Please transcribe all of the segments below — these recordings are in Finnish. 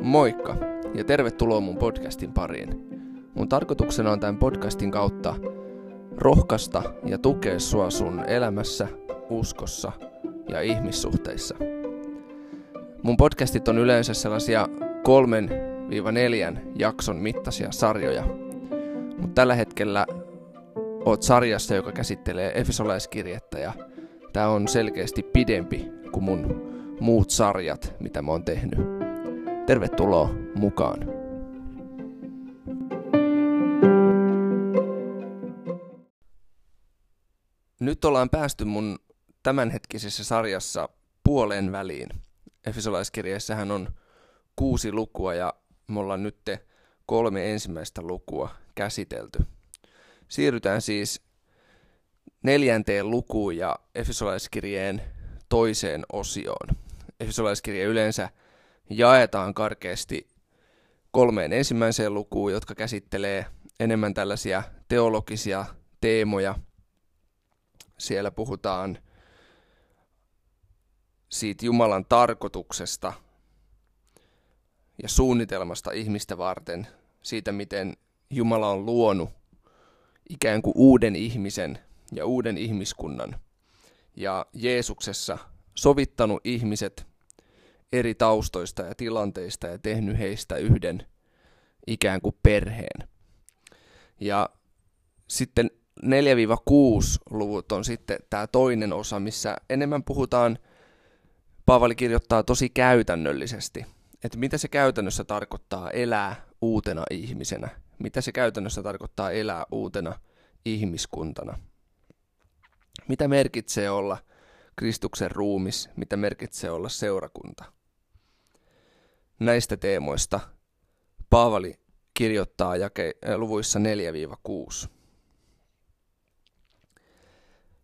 Moikka ja tervetuloa mun podcastin pariin. Mun tarkoituksena on tämän podcastin kautta rohkaista ja tukea sua sun elämässä, uskossa ja ihmissuhteissa. Mun podcastit on yleensä sellaisia kolmen neljän jakson mittaisia sarjoja. Mutta tällä hetkellä oot sarjassa, joka käsittelee Efesolaiskirjettä ja tää on selkeästi pidempi kuin mun muut sarjat, mitä mä oon tehnyt. Tervetuloa mukaan! Nyt ollaan päästy mun tämänhetkisessä sarjassa puoleen väliin. Efesolaiskirjeessähän on kuusi lukua ja me ollaan nyt kolme ensimmäistä lukua käsitelty. Siirrytään siis neljänteen lukuun ja Efesolaiskirjeen toiseen osioon. Efesolaiskirje yleensä jaetaan karkeasti kolmeen ensimmäiseen lukuun, jotka käsittelee enemmän tällaisia teologisia teemoja. Siellä puhutaan siitä Jumalan tarkoituksesta ja suunnitelmasta ihmistä varten, siitä miten Jumala on luonut ikään kuin uuden ihmisen ja uuden ihmiskunnan ja Jeesuksessa sovittanut ihmiset eri taustoista ja tilanteista ja tehnyt heistä yhden ikään kuin perheen. Ja sitten 4-6 luvut on sitten tämä toinen osa, missä enemmän puhutaan, Paavali kirjoittaa tosi käytännöllisesti, että mitä se käytännössä tarkoittaa elää uutena ihmisenä, mitä se käytännössä tarkoittaa elää uutena ihmiskuntana. Mitä merkitsee olla Kristuksen ruumis, mitä merkitsee olla seurakunta. Näistä teemoista Paavali kirjoittaa jake, äh, luvuissa 4-6.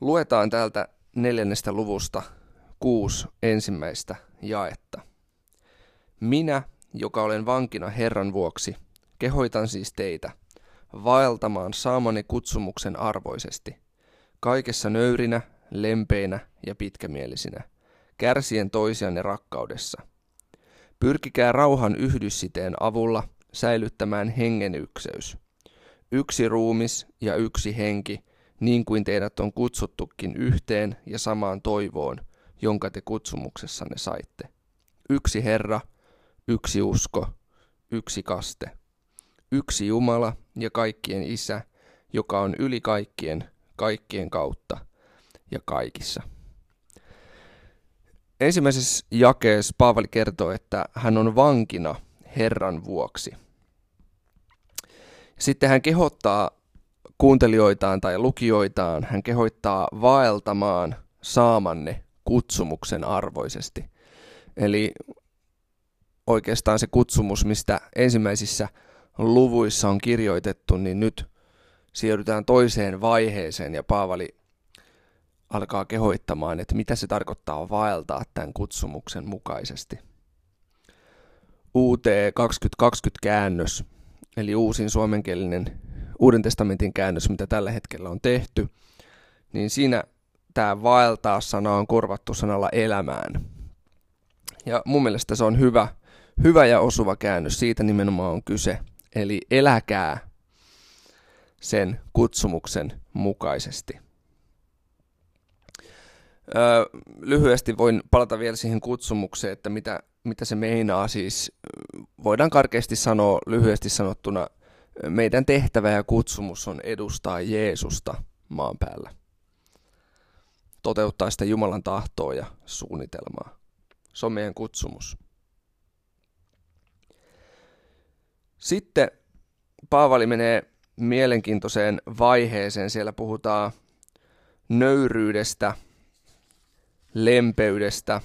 Luetaan täältä neljännestä luvusta kuusi ensimmäistä jaetta. Minä, joka olen vankina Herran vuoksi, kehoitan siis teitä vaeltamaan saamani kutsumuksen arvoisesti, kaikessa nöyrinä, lempeinä ja pitkämielisinä, kärsien toisianne rakkaudessa – Pyrkikää rauhan yhdyssiteen avulla säilyttämään hengen ykseys. Yksi ruumis ja yksi henki, niin kuin teidät on kutsuttukin yhteen ja samaan toivoon, jonka te kutsumuksessanne saitte. Yksi Herra, yksi usko, yksi kaste. Yksi Jumala ja kaikkien Isä, joka on yli kaikkien, kaikkien kautta ja kaikissa. Ensimmäisessä jakeessa Paavali kertoo, että hän on vankina Herran vuoksi. Sitten hän kehottaa kuuntelijoitaan tai lukijoitaan, hän kehottaa vaeltamaan saamanne kutsumuksen arvoisesti. Eli oikeastaan se kutsumus, mistä ensimmäisissä luvuissa on kirjoitettu, niin nyt siirrytään toiseen vaiheeseen ja Paavali alkaa kehoittamaan, että mitä se tarkoittaa vaeltaa tämän kutsumuksen mukaisesti. UT 2020 käännös, eli uusin suomenkielinen Uuden testamentin käännös, mitä tällä hetkellä on tehty, niin siinä tämä vaeltaa-sana on korvattu sanalla elämään. Ja mun mielestä se on hyvä, hyvä ja osuva käännös, siitä nimenomaan on kyse. Eli eläkää sen kutsumuksen mukaisesti. Öö, lyhyesti voin palata vielä siihen kutsumukseen, että mitä, mitä se meinaa. Siis voidaan karkeasti sanoa, lyhyesti sanottuna, meidän tehtävä ja kutsumus on edustaa Jeesusta maan päällä. Toteuttaa sitä Jumalan tahtoa ja suunnitelmaa. Se on meidän kutsumus. Sitten Paavali menee mielenkiintoiseen vaiheeseen. Siellä puhutaan nöyryydestä – lempeydestä,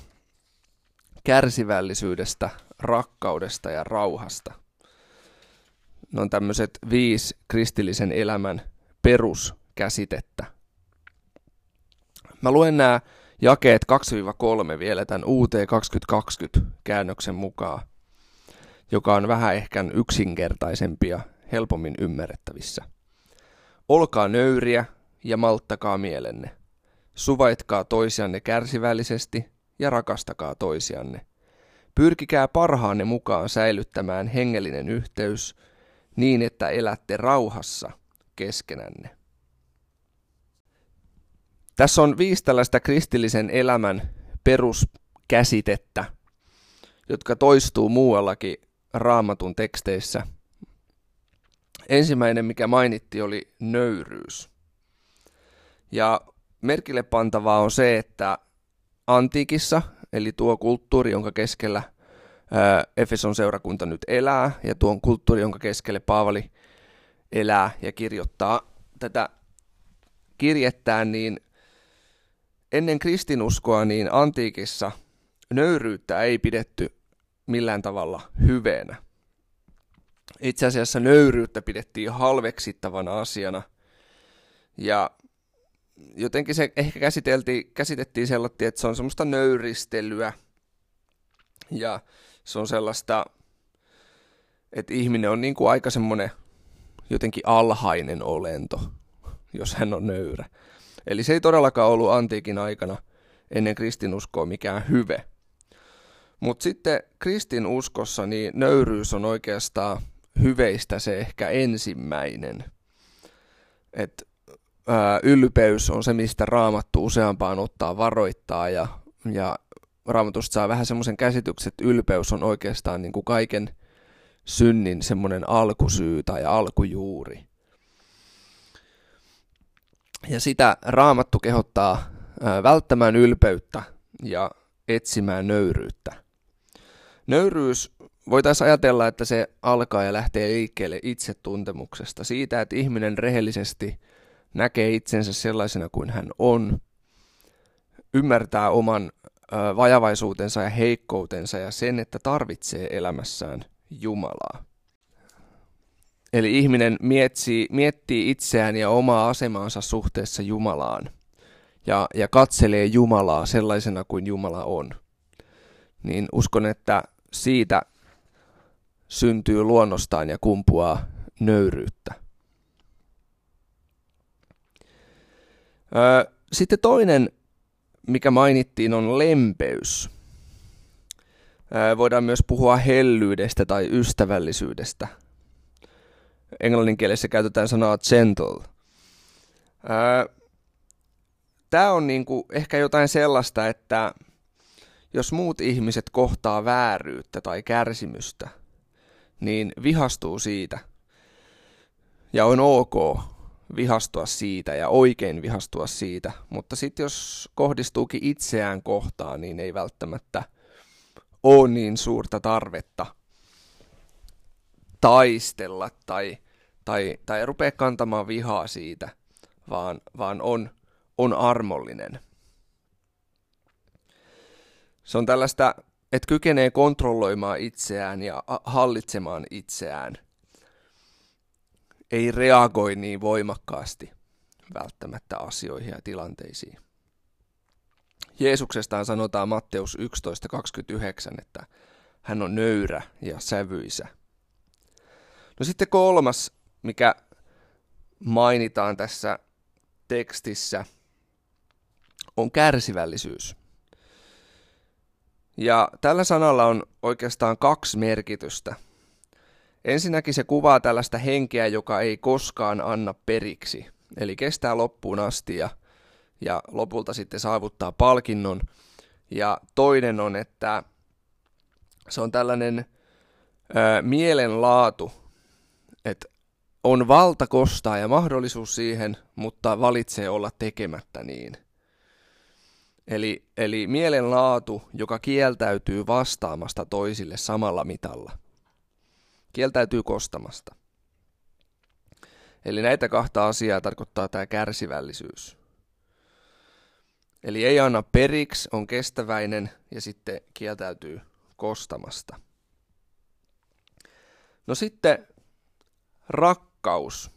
kärsivällisyydestä, rakkaudesta ja rauhasta. Ne on tämmöiset viisi kristillisen elämän peruskäsitettä. Mä luen nämä jakeet 2-3 vielä tämän UT 2020 käännöksen mukaan, joka on vähän ehkä yksinkertaisempi ja helpommin ymmärrettävissä. Olkaa nöyriä ja malttakaa mielenne. Suvaitkaa toisianne kärsivällisesti ja rakastakaa toisianne. Pyrkikää parhaanne mukaan säilyttämään hengellinen yhteys niin, että elätte rauhassa keskenänne. Tässä on viisi tällaista kristillisen elämän peruskäsitettä, jotka toistuu muuallakin raamatun teksteissä. Ensimmäinen, mikä mainitti, oli nöyryys. Ja merkille pantavaa on se, että antiikissa, eli tuo kulttuuri, jonka keskellä Efeson seurakunta nyt elää, ja tuon kulttuuri, jonka keskelle Paavali elää ja kirjoittaa tätä kirjettään, niin ennen kristinuskoa niin antiikissa nöyryyttä ei pidetty millään tavalla hyveenä. Itse asiassa nöyryyttä pidettiin halveksittavana asiana. Ja jotenkin se ehkä käsiteltiin, käsitettiin sellaista, että se on semmoista nöyristelyä. Ja se on sellaista, että ihminen on niin kuin aika semmoinen jotenkin alhainen olento, jos hän on nöyrä. Eli se ei todellakaan ollut antiikin aikana ennen kristinuskoa mikään hyve. Mutta sitten kristinuskossa niin nöyryys on oikeastaan hyveistä se ehkä ensimmäinen. Et, ää, ylpeys on se, mistä raamattu useampaan ottaa varoittaa ja, ja raamatusta saa vähän semmoisen käsityksen, että ylpeys on oikeastaan niin kuin kaiken synnin semmoinen alkusyy tai alkujuuri. Ja sitä raamattu kehottaa välttämään ylpeyttä ja etsimään nöyryyttä. Nöyryys voitaisiin ajatella, että se alkaa ja lähtee liikkeelle itsetuntemuksesta, siitä, että ihminen rehellisesti näkee itsensä sellaisena kuin hän on, ymmärtää oman vajavaisuutensa ja heikkoutensa ja sen, että tarvitsee elämässään Jumalaa. Eli ihminen miettii, miettii itseään ja omaa asemaansa suhteessa Jumalaan ja, ja katselee Jumalaa sellaisena kuin Jumala on. Niin uskon, että siitä syntyy luonnostaan ja kumpuaa nöyryyttä. Sitten toinen, mikä mainittiin, on lempeys. Voidaan myös puhua hellyydestä tai ystävällisyydestä – englanninkielessä käytetään sanaa gentle. Tämä on niinku ehkä jotain sellaista, että jos muut ihmiset kohtaa vääryyttä tai kärsimystä, niin vihastuu siitä. Ja on ok vihastua siitä ja oikein vihastua siitä, mutta sitten jos kohdistuukin itseään kohtaan, niin ei välttämättä ole niin suurta tarvetta taistella tai, tai, tai rupea kantamaan vihaa siitä, vaan, vaan on, on armollinen. Se on tällaista, että kykenee kontrolloimaan itseään ja hallitsemaan itseään. Ei reagoi niin voimakkaasti välttämättä asioihin ja tilanteisiin. Jeesuksestaan sanotaan Matteus 11.29, että hän on nöyrä ja sävyisä. No sitten kolmas, mikä mainitaan tässä tekstissä, on kärsivällisyys. Ja tällä sanalla on oikeastaan kaksi merkitystä. Ensinnäkin se kuvaa tällaista henkeä, joka ei koskaan anna periksi, eli kestää loppuun asti ja, ja lopulta sitten saavuttaa palkinnon. Ja toinen on, että se on tällainen ö, mielenlaatu, että on valta kostaa ja mahdollisuus siihen, mutta valitsee olla tekemättä niin. Eli, eli mielenlaatu, joka kieltäytyy vastaamasta toisille samalla mitalla. Kieltäytyy kostamasta. Eli näitä kahta asiaa tarkoittaa tämä kärsivällisyys. Eli ei anna periksi, on kestäväinen ja sitten kieltäytyy kostamasta. No sitten rakkaus,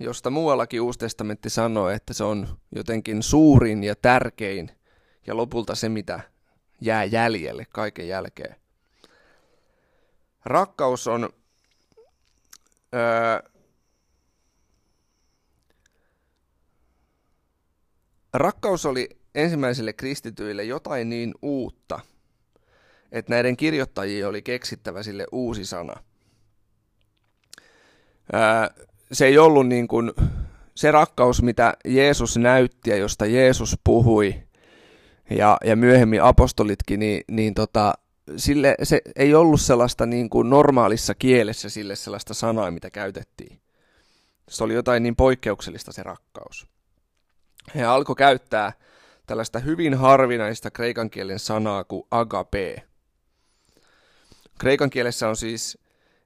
josta muuallakin Uusi testamentti sanoo, että se on jotenkin suurin ja tärkein ja lopulta se, mitä jää jäljelle kaiken jälkeen. Rakkaus on öö, rakkaus oli ensimmäisille kristityille jotain niin uutta, että näiden kirjoittajien oli keksittävä sille uusi sana. Ää, se ei ollut niin kuin se rakkaus, mitä Jeesus näytti ja josta Jeesus puhui, ja, ja myöhemmin apostolitkin, niin, niin tota, sille, se ei ollut sellaista niin kuin normaalissa kielessä sille sellaista sanaa, mitä käytettiin. Se oli jotain niin poikkeuksellista se rakkaus. He alkoi käyttää tällaista hyvin harvinaista kreikan kielen sanaa kuin agape. Kreikan kielessä on siis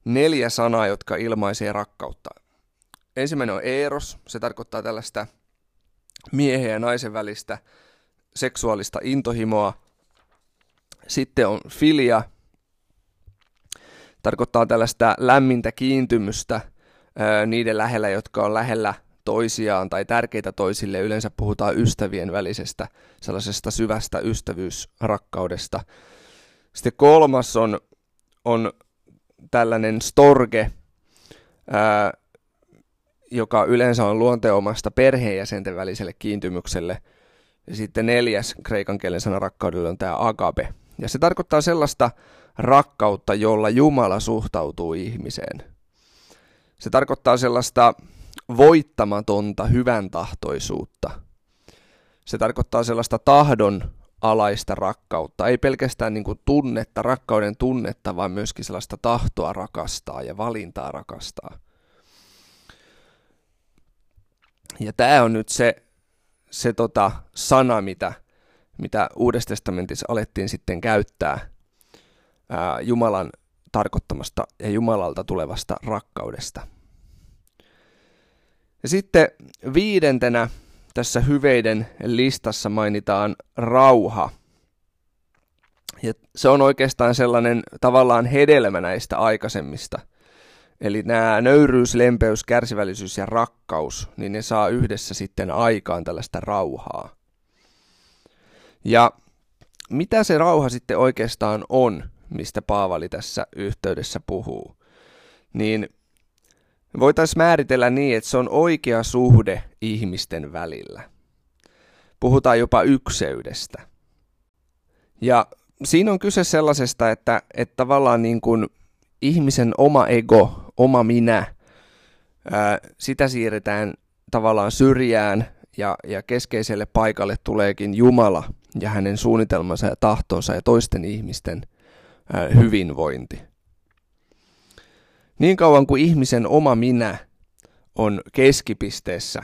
neljä sanaa, jotka ilmaisee rakkautta. Ensimmäinen on eros, se tarkoittaa tällaista miehen ja naisen välistä seksuaalista intohimoa. Sitten on filia, tarkoittaa tällaista lämmintä kiintymystä niiden lähellä, jotka on lähellä toisiaan tai tärkeitä toisille. Yleensä puhutaan ystävien välisestä sellaisesta syvästä ystävyysrakkaudesta. Sitten kolmas on, on tällainen storge, ää, joka yleensä on luonteomasta perheenjäsenten väliselle kiintymykselle. Ja sitten neljäs kreikan kielen sana rakkaudelle on tämä agape. Ja se tarkoittaa sellaista rakkautta, jolla Jumala suhtautuu ihmiseen. Se tarkoittaa sellaista voittamatonta hyvän tahtoisuutta. Se tarkoittaa sellaista tahdon alaista rakkautta, ei pelkästään niin tunnetta, rakkauden tunnetta, vaan myöskin sellaista tahtoa rakastaa ja valintaa rakastaa. Ja tämä on nyt se, se tota sana, mitä, mitä Uudessa testamentissa alettiin sitten käyttää ää, Jumalan tarkoittamasta ja Jumalalta tulevasta rakkaudesta. Ja sitten viidentenä tässä hyveiden listassa mainitaan rauha. Ja se on oikeastaan sellainen tavallaan hedelmä näistä aikaisemmista. Eli nämä nöyryys, lempeys, kärsivällisyys ja rakkaus, niin ne saa yhdessä sitten aikaan tällaista rauhaa. Ja mitä se rauha sitten oikeastaan on, mistä Paavali tässä yhteydessä puhuu? Niin voitaisiin määritellä niin, että se on oikea suhde ihmisten välillä. Puhutaan jopa ykseydestä. Ja siinä on kyse sellaisesta, että, että tavallaan niin kuin ihmisen oma ego, oma minä, ää, sitä siirretään tavallaan syrjään ja, ja keskeiselle paikalle tuleekin Jumala ja hänen suunnitelmansa ja tahtonsa ja toisten ihmisten ää, hyvinvointi. Niin kauan kuin ihmisen oma minä on keskipisteessä,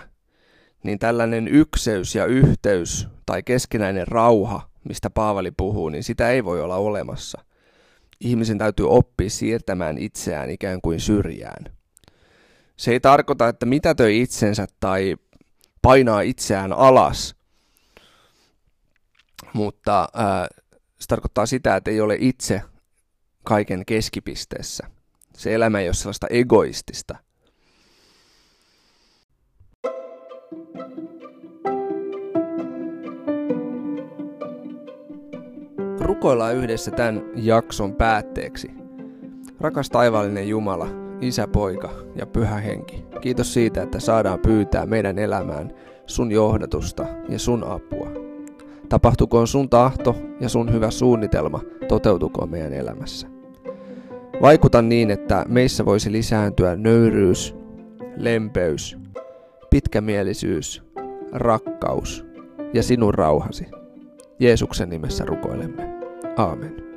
niin tällainen ykseys ja yhteys tai keskinäinen rauha, mistä Paavali puhuu, niin sitä ei voi olla olemassa. Ihmisen täytyy oppia siirtämään itseään ikään kuin syrjään. Se ei tarkoita, että mitätöi itsensä tai painaa itseään alas, mutta ää, se tarkoittaa sitä, että ei ole itse kaiken keskipisteessä. Se elämä ei ole sellaista egoistista. Rukoillaan yhdessä tämän jakson päätteeksi. Rakas taivaallinen Jumala, Isä, Poika ja Pyhä Henki, kiitos siitä, että saadaan pyytää meidän elämään sun johdatusta ja sun apua. Tapahtukoon sun tahto ja sun hyvä suunnitelma toteutukoon meidän elämässä. Vaikuta niin, että meissä voisi lisääntyä nöyryys, lempeys, pitkämielisyys, rakkaus ja sinun rauhasi. Jeesuksen nimessä rukoilemme. Amen.